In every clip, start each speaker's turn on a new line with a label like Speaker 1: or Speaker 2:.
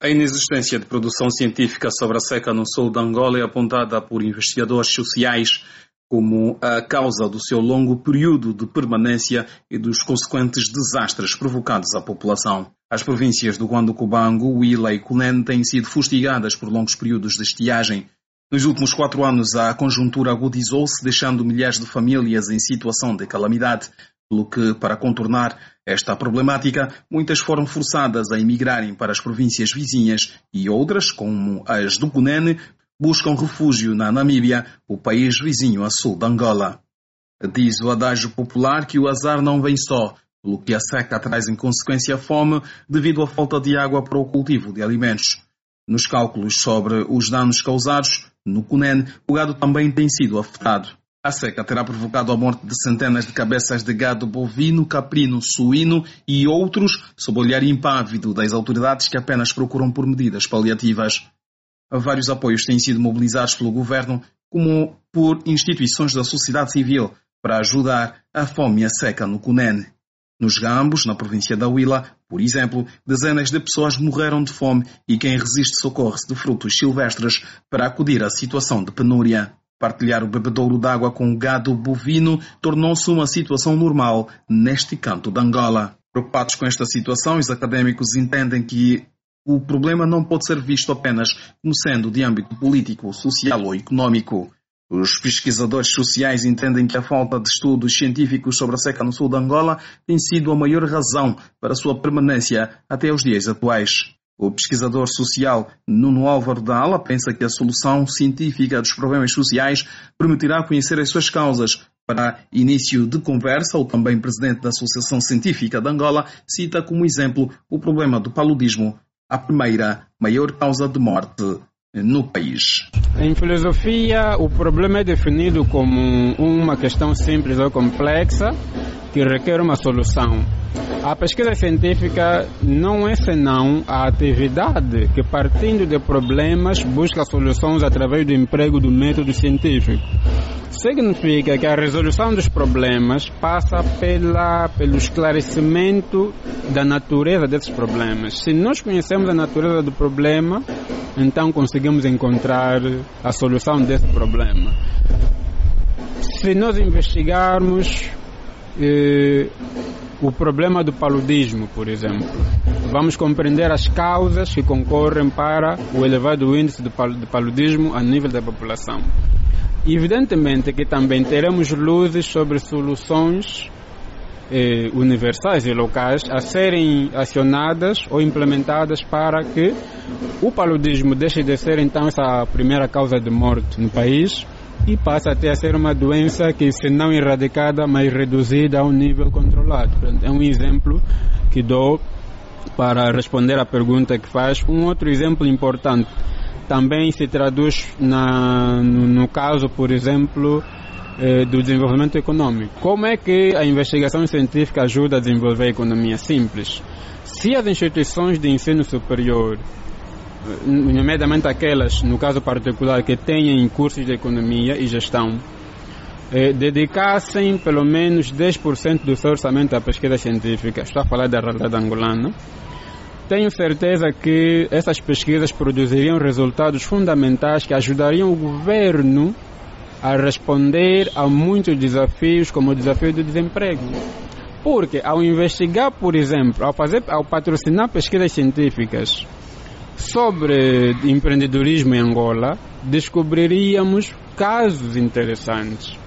Speaker 1: A inexistência de produção científica sobre a seca no sul de Angola é apontada por investigadores sociais como a causa do seu longo período de permanência e dos consequentes desastres provocados à população. As províncias do Guanducubango, Huila e Cunene têm sido fustigadas por longos períodos de estiagem. Nos últimos quatro anos, a conjuntura agudizou-se, deixando milhares de famílias em situação de calamidade pelo que, para contornar esta problemática, muitas foram forçadas a emigrarem para as províncias vizinhas e outras, como as do Cunene, buscam refúgio na Namíbia, o país vizinho a sul de Angola. Diz o adágio popular que o azar não vem só, pelo que a seca traz em consequência a fome devido à falta de água para o cultivo de alimentos. Nos cálculos sobre os danos causados, no Cunene, o gado também tem sido afetado. A seca terá provocado a morte de centenas de cabeças de gado bovino, caprino, suíno e outros, sob o olhar impávido das autoridades que apenas procuram por medidas paliativas. Vários apoios têm sido mobilizados pelo governo, como por instituições da sociedade civil, para ajudar a fome e a seca no Cunene. Nos Gambos, na província da Huila, por exemplo, dezenas de pessoas morreram de fome e quem resiste socorre-se de frutos silvestres para acudir à situação de penúria. Partilhar o bebedouro d'água com gado bovino tornou-se uma situação normal neste canto de Angola. Preocupados com esta situação, os académicos entendem que o problema não pode ser visto apenas como sendo de âmbito político, social ou econômico. Os pesquisadores sociais entendem que a falta de estudos científicos sobre a seca no sul de Angola tem sido a maior razão para sua permanência até os dias atuais. O pesquisador social Nuno Álvaro da Ala pensa que a solução científica dos problemas sociais permitirá conhecer as suas causas. Para início de conversa, o também presidente da Associação Científica de Angola cita como exemplo o problema do paludismo, a primeira maior causa de morte no país.
Speaker 2: Em filosofia, o problema é definido como uma questão simples ou complexa que requer uma solução. A pesquisa científica não é senão a atividade que, partindo de problemas, busca soluções através do emprego do método científico. Significa que a resolução dos problemas passa pela, pelo esclarecimento da natureza desses problemas. Se nós conhecemos a natureza do problema, então conseguimos encontrar a solução desse problema. Se nós investigarmos eh, o problema do paludismo, por exemplo. Vamos compreender as causas que concorrem para o elevado índice de paludismo a nível da população. Evidentemente que também teremos luzes sobre soluções eh, universais e locais a serem acionadas ou implementadas para que o paludismo deixe de ser então essa primeira causa de morte no país e passa até a ser uma doença que, se não erradicada, mas reduzida a um nível controlado. É um exemplo que dou para responder à pergunta que faz. Um outro exemplo importante também se traduz na, no, caso, por exemplo, eh, do desenvolvimento econômico. Como é que a investigação científica ajuda a desenvolver a economia simples? Se as instituições de ensino superior nomeadamente aquelas, no caso particular, que têm cursos de economia e gestão, eh, dedicassem pelo menos 10% do seu orçamento à pesquisa científica. Estou a falar da realidade angolana. Tenho certeza que essas pesquisas produziriam resultados fundamentais que ajudariam o governo a responder a muitos desafios, como o desafio do desemprego. Porque ao investigar, por exemplo, ao fazer, ao patrocinar pesquisas científicas sobre empreendedorismo em Angola, descobriríamos casos interessantes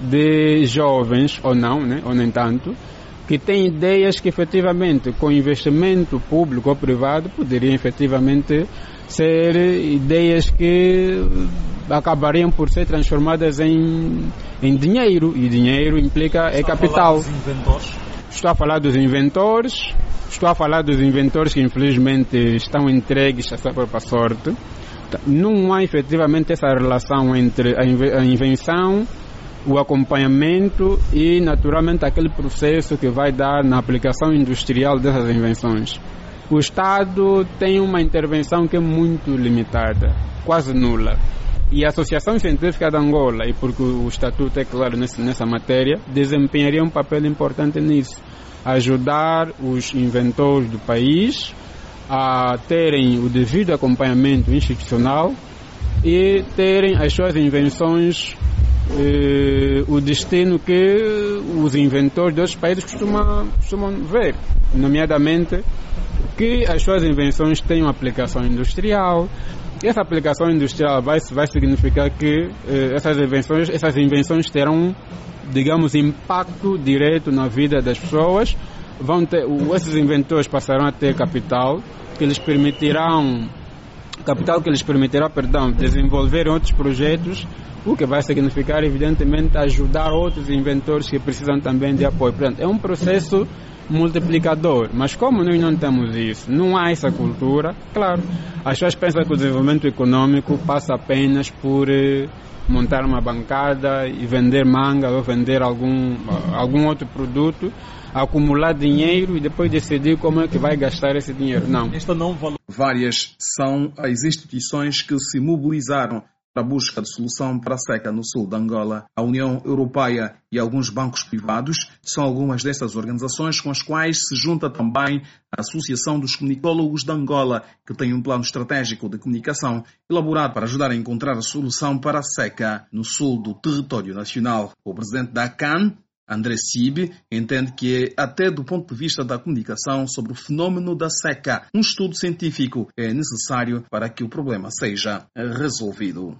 Speaker 2: de jovens, ou não, né, ou nem tanto, que têm ideias que efetivamente, com investimento público ou privado, poderiam efetivamente ser ideias que acabariam por ser transformadas em, em dinheiro, e dinheiro implica é capital. Estou a falar dos inventores, Estou a falar dos inventores que infelizmente estão entregues à sua própria sorte. Não há efetivamente essa relação entre a invenção, o acompanhamento e naturalmente aquele processo que vai dar na aplicação industrial dessas invenções. O Estado tem uma intervenção que é muito limitada, quase nula. E a Associação Científica de Angola, e porque o Estatuto é claro nessa matéria, desempenharia um papel importante nisso ajudar os inventores do país a terem o devido acompanhamento institucional e terem as suas invenções eh, o destino que os inventores de outros países costumam, costumam ver, nomeadamente que as suas invenções tenham aplicação industrial. E essa aplicação industrial vai, vai significar que eh, essas, invenções, essas invenções terão, digamos, impacto direto na vida das pessoas. Vão ter, esses inventores passarão a ter capital que lhes permitirão capital que lhes permitirá, perdão, desenvolver outros projetos, o que vai significar, evidentemente, ajudar outros inventores que precisam também de apoio. Portanto, é um processo multiplicador. Mas como nós não temos isso, não há essa cultura, claro, as pessoas pensam que o desenvolvimento econômico passa apenas por eh, montar uma bancada e vender manga ou vender algum, algum outro produto, acumular dinheiro e depois decidir como é que vai gastar esse dinheiro. Não.
Speaker 1: não Várias são as instituições que se mobilizaram para a busca de solução para a seca no sul de Angola. A União Europeia e alguns bancos privados são algumas dessas organizações com as quais se junta também a Associação dos Comunicólogos de Angola, que tem um plano estratégico de comunicação elaborado para ajudar a encontrar a solução para a seca no sul do território nacional. O presidente da CAN, André Sibe entende que, até do ponto de vista da comunicação sobre o fenômeno da seca, um estudo científico é necessário para que o problema seja resolvido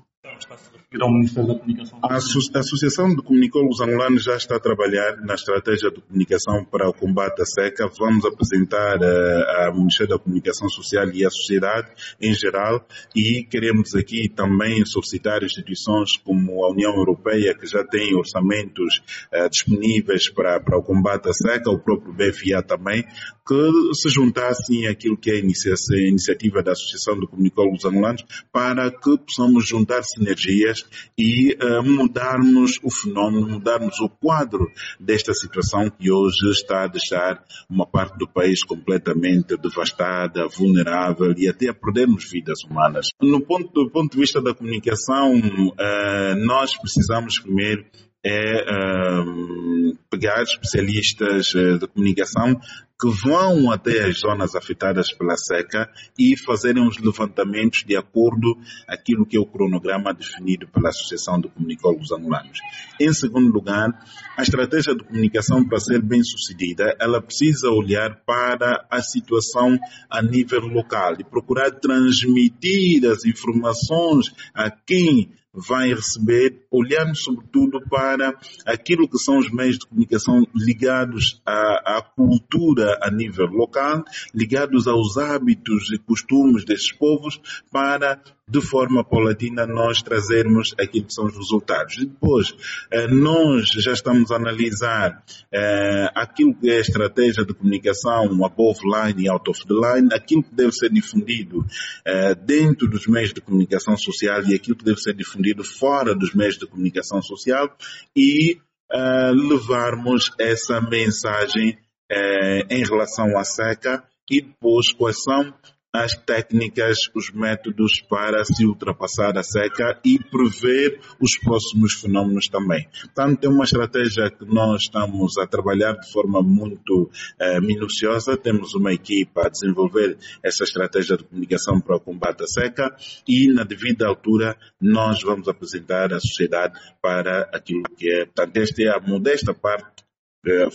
Speaker 3: ao Ministério da Comunicação? A, Associação de Comunicólogos Angolanos já está a trabalhar na estratégia de comunicação para o combate à seca. Vamos apresentar uh, ao Ministério da Comunicação Social e à sociedade em geral e queremos aqui também solicitar instituições como a União Europeia, que já tem orçamentos uh, disponíveis para, para o combate à seca, o próprio BFA também, que se juntassem àquilo que é a iniciativa da Associação de Comunicólogos Angolanos para que possamos juntar sinergias e uh, mudarmos o fenómeno, mudarmos o quadro desta situação que hoje está a deixar uma parte do país completamente devastada, vulnerável e até a perdermos vidas humanas. No ponto, do ponto de vista da comunicação, uh, nós precisamos primeiro é uh, pegar especialistas uh, de comunicação que vão até as zonas afetadas pela seca e fazerem os levantamentos de acordo aquilo que é o cronograma definido pela Associação de Comunicólogos Angolanos. Em segundo lugar, a estratégia de comunicação para ser bem sucedida, ela precisa olhar para a situação a nível local e procurar transmitir as informações a quem vai receber, olhando sobretudo para aquilo que são os meios de comunicação ligados à, à cultura a nível local, ligados aos hábitos e costumes desses povos, para de forma paulatina nós trazermos aquilo que são os resultados. E depois, eh, nós já estamos a analisar eh, aquilo que é a estratégia de comunicação above line e out of the line, aquilo que deve ser difundido eh, dentro dos meios de comunicação social e aquilo que deve ser difundido fora dos meios de comunicação social e levarmos essa mensagem em relação à seca e depois quais são as técnicas, os métodos para se ultrapassar a seca e prever os próximos fenómenos também. Portanto, é uma estratégia que nós estamos a trabalhar de forma muito eh, minuciosa. Temos uma equipa a desenvolver essa estratégia de comunicação para o combate à seca e, na devida altura, nós vamos apresentar à sociedade para aquilo que é. Portanto, esta é a modesta parte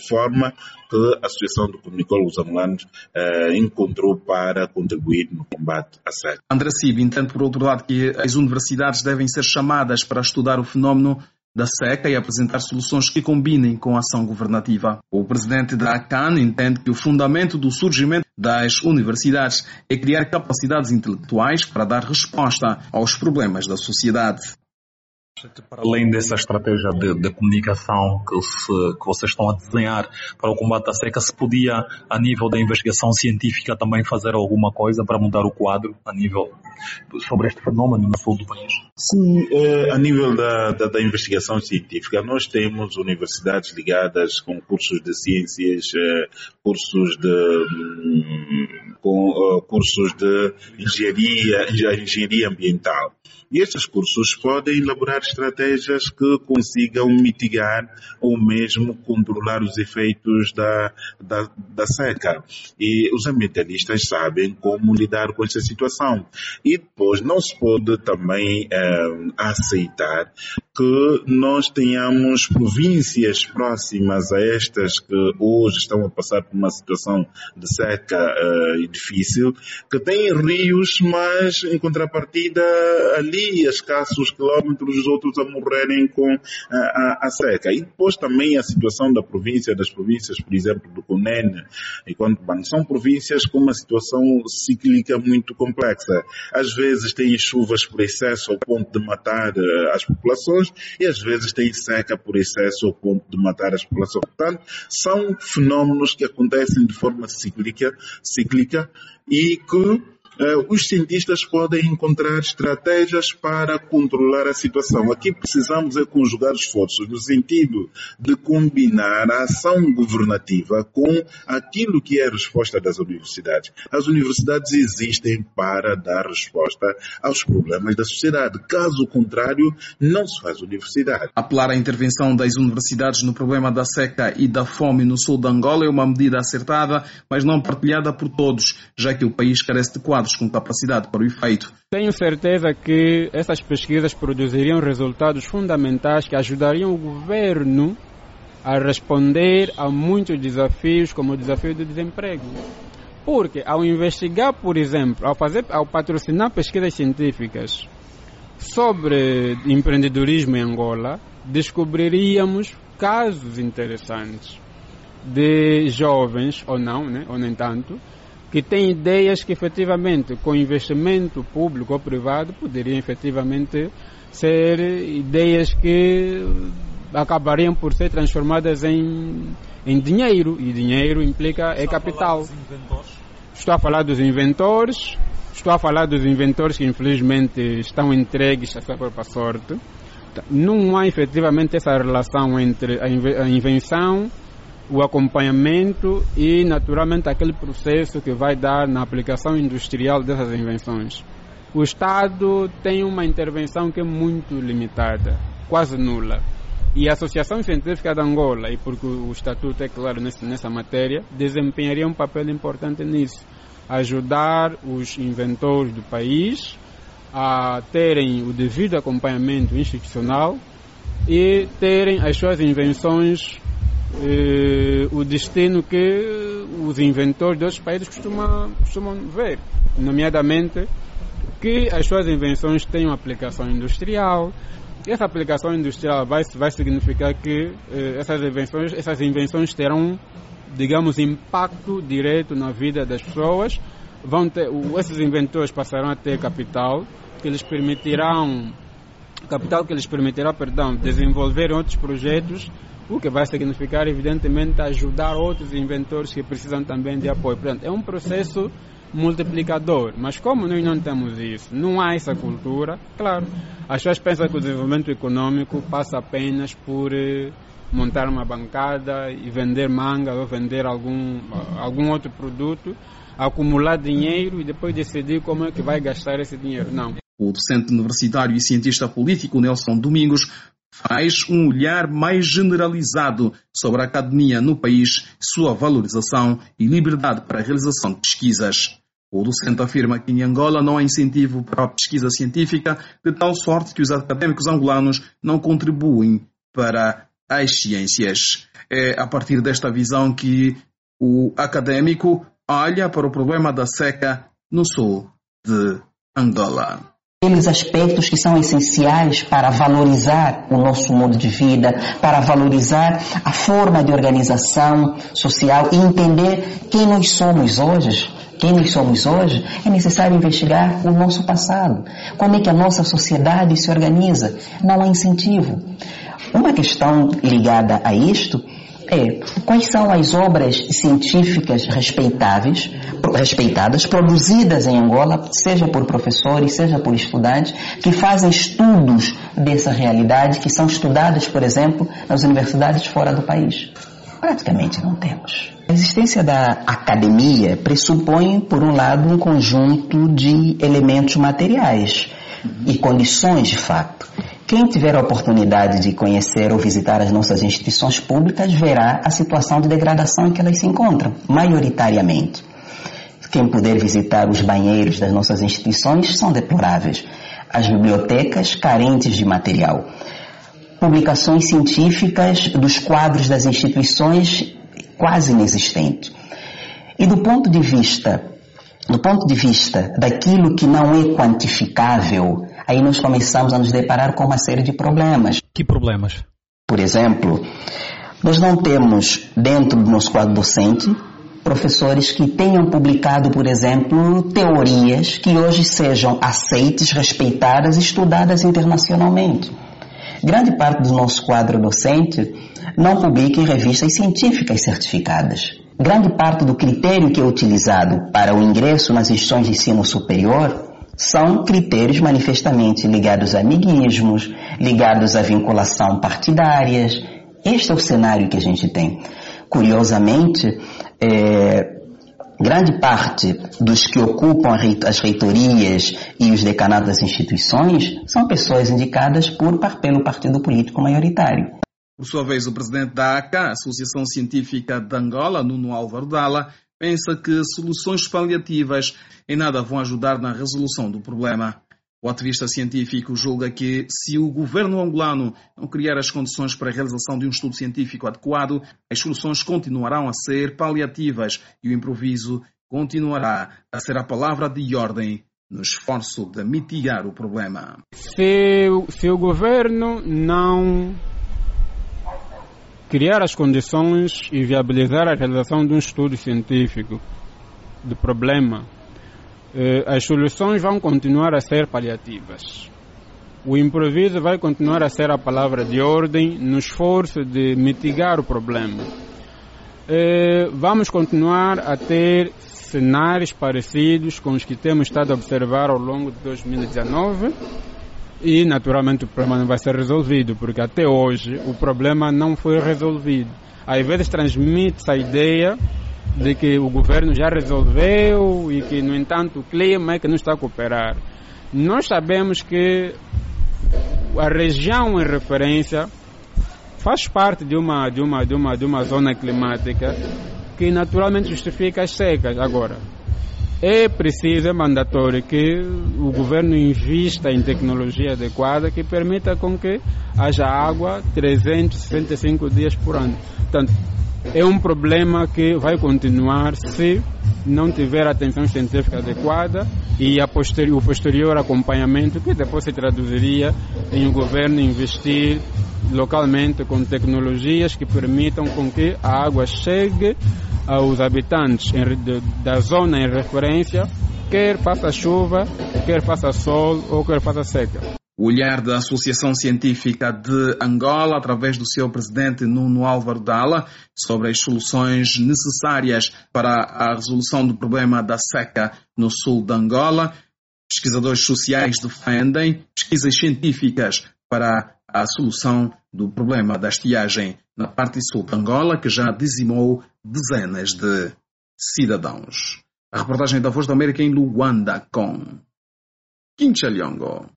Speaker 3: forma que a Associação de Comunicólogos Angolanos eh, encontrou para contribuir no combate à seca.
Speaker 1: André Sib entende, por outro lado, que as universidades devem ser chamadas para estudar o fenómeno da seca e apresentar soluções que combinem com a ação governativa. O presidente da ACAN entende que o fundamento do surgimento das universidades é criar capacidades intelectuais para dar resposta aos problemas da sociedade.
Speaker 4: Para além dessa estratégia de, de comunicação que, se, que, vocês estão a desenhar para o combate à seca, se podia, a nível da investigação científica, também fazer alguma coisa para mudar o quadro a nível sobre este fenômeno no sul do país?
Speaker 3: Sim, eh, a nível da, da, da, investigação científica, nós temos universidades ligadas com cursos de ciências, eh, cursos de hum, com uh, cursos de engenharia, engenharia ambiental. E estes cursos podem elaborar estratégias que consigam mitigar ou mesmo controlar os efeitos da, da, da seca. E os ambientalistas sabem como lidar com esta situação. E depois não se pode também eh, aceitar que nós tenhamos províncias próximas a estas que hoje estão a passar por uma situação de seca uh, difícil, que têm rios, mas em contrapartida ali a escassos quilómetros, os outros a morrerem com a, a, a, seca. E depois também a situação da província, das províncias, por exemplo, do Cunene e são províncias com uma situação cíclica muito complexa. Às vezes têm chuvas por excesso ao ponto de matar uh, as populações, e às vezes tem seca por excesso ao ponto de matar as populações. Portanto, são fenómenos que acontecem de forma cíclica, cíclica e que eh, os cientistas podem encontrar estratégias para controlar a situação. Aqui precisamos é conjugar esforços no sentido de combinar a ação governativa com aquilo que é a resposta das universidades. As universidades existem para dar resposta aos problemas da sociedade. Caso contrário, não se faz universidade.
Speaker 1: Apelar à intervenção das universidades no problema da seca e da fome no sul de Angola é uma medida acertada, mas não partilhada por todos, já que o país carece de quadros com capacidade para o efeito.
Speaker 2: Tenho certeza que essas pesquisas produziriam resultados fundamentais que ajudariam o governo a responder a muitos desafios, como o desafio do desemprego. Porque ao investigar, por exemplo, ao, fazer, ao patrocinar pesquisas científicas sobre empreendedorismo em Angola, descobriríamos casos interessantes de jovens, ou não, né, ou nem tanto, que tem ideias que efetivamente com investimento público ou privado poderiam efetivamente ser ideias que acabariam por ser transformadas em, em dinheiro e dinheiro implica é capital. Estou a falar dos inventores, estou a falar dos inventores que infelizmente estão entregues à sua própria sorte. Não há efetivamente essa relação entre a invenção o acompanhamento e, naturalmente, aquele processo que vai dar na aplicação industrial dessas invenções. O Estado tem uma intervenção que é muito limitada, quase nula. E a Associação Científica de Angola, e porque o Estatuto é claro nessa matéria, desempenharia um papel importante nisso. Ajudar os inventores do país a terem o devido acompanhamento institucional e terem as suas invenções eh, o destino que os inventores de outros países costumam, costumam ver, nomeadamente que as suas invenções tenham aplicação industrial. Essa aplicação industrial vai, vai significar que eh, essas, invenções, essas invenções terão, digamos, impacto direto na vida das pessoas. Vão ter, esses inventores passarão a ter capital que lhes permitirão capital que lhes permitirá, perdão, desenvolver outros projetos o que vai significar, evidentemente, ajudar outros inventores que precisam também de apoio. Portanto, é um processo multiplicador, mas como nós não temos isso, não há essa cultura, claro, as pessoas pensam que o desenvolvimento econômico passa apenas por eh, montar uma bancada e vender manga ou vender algum, algum outro produto, acumular dinheiro e depois decidir como é que vai gastar esse dinheiro. Não.
Speaker 1: O docente universitário e cientista político Nelson Domingos faz um olhar mais generalizado sobre a academia no país, sua valorização e liberdade para a realização de pesquisas. O docente afirma que em Angola não há incentivo para a pesquisa científica, de tal sorte que os académicos angolanos não contribuem para as ciências. É a partir desta visão que o académico olha para o problema da seca no sul de Angola
Speaker 5: aqueles aspectos que são essenciais para valorizar o nosso modo de vida, para valorizar a forma de organização social e entender quem nós somos hoje. Quem nós somos hoje, é necessário investigar o nosso passado. Como é que a nossa sociedade se organiza? Não há incentivo. Uma questão ligada a isto é quais são as obras científicas respeitáveis, respeitadas, produzidas em Angola, seja por professores, seja por estudantes, que fazem estudos dessa realidade, que são estudadas, por exemplo, nas universidades fora do país. Praticamente não temos. A existência da academia pressupõe, por um lado, um conjunto de elementos materiais e condições de fato. Quem tiver a oportunidade de conhecer ou visitar as nossas instituições públicas verá a situação de degradação em que elas se encontram, maioritariamente. Quem puder visitar os banheiros das nossas instituições são deploráveis. As bibliotecas carentes de material. Publicações científicas dos quadros das instituições quase inexistentes. E do ponto de vista do ponto de vista daquilo que não é quantificável, aí nós começamos a nos deparar com uma série de problemas.
Speaker 6: Que problemas?
Speaker 5: Por exemplo, nós não temos dentro do nosso quadro docente professores que tenham publicado, por exemplo, teorias que hoje sejam aceites, respeitadas e estudadas internacionalmente. Grande parte do nosso quadro docente não publica em revistas científicas certificadas. Grande parte do critério que é utilizado para o ingresso nas instituições de ensino superior são critérios manifestamente ligados a amiguismos, ligados à vinculação partidárias. Este é o cenário que a gente tem. Curiosamente, é, grande parte dos que ocupam as reitorias e os decanatos das instituições são pessoas indicadas por, pelo partido político maioritário.
Speaker 1: Por sua vez, o presidente da ACA, Associação Científica de Angola, Nuno Álvaro Dalla, pensa que soluções paliativas em nada vão ajudar na resolução do problema. O ativista científico julga que, se o governo angolano não criar as condições para a realização de um estudo científico adequado, as soluções continuarão a ser paliativas e o improviso continuará a ser a palavra de ordem no esforço de mitigar o problema.
Speaker 2: Se, se o governo não criar as condições e viabilizar a realização de um estudo científico do problema, eh, as soluções vão continuar a ser paliativas. O improviso vai continuar a ser a palavra de ordem no esforço de mitigar o problema. Eh, vamos continuar a ter cenários parecidos com os que temos estado a observar ao longo de 2019 e naturalmente o problema não vai ser resolvido, porque até hoje o problema não foi resolvido. Às vezes transmite-se a ideia de que o governo já resolveu e que, no entanto, o clima é que não está a cooperar. Nós sabemos que a região em referência faz parte de uma, de uma, de uma, de uma zona climática que naturalmente justifica as secas. Agora, é preciso, é mandatório que o governo invista em tecnologia adequada que permita com que haja água 365 dias por ano. Portanto, é um problema que vai continuar se não tiver atenção científica adequada e o posterior acompanhamento que depois se traduziria em o governo investir localmente com tecnologias que permitam com que a água chegue aos habitantes da zona em referência, quer faça chuva, quer faça sol ou quer faça seca.
Speaker 1: O olhar da Associação Científica de Angola, através do seu presidente Nuno Álvaro Dalla, sobre as soluções necessárias para a resolução do problema da seca no sul de Angola. Pesquisadores sociais defendem pesquisas científicas para a solução do problema da estiagem na parte sul de Angola, que já dizimou dezenas de cidadãos. A reportagem da Voz da América em Luanda com Quincha Liongo.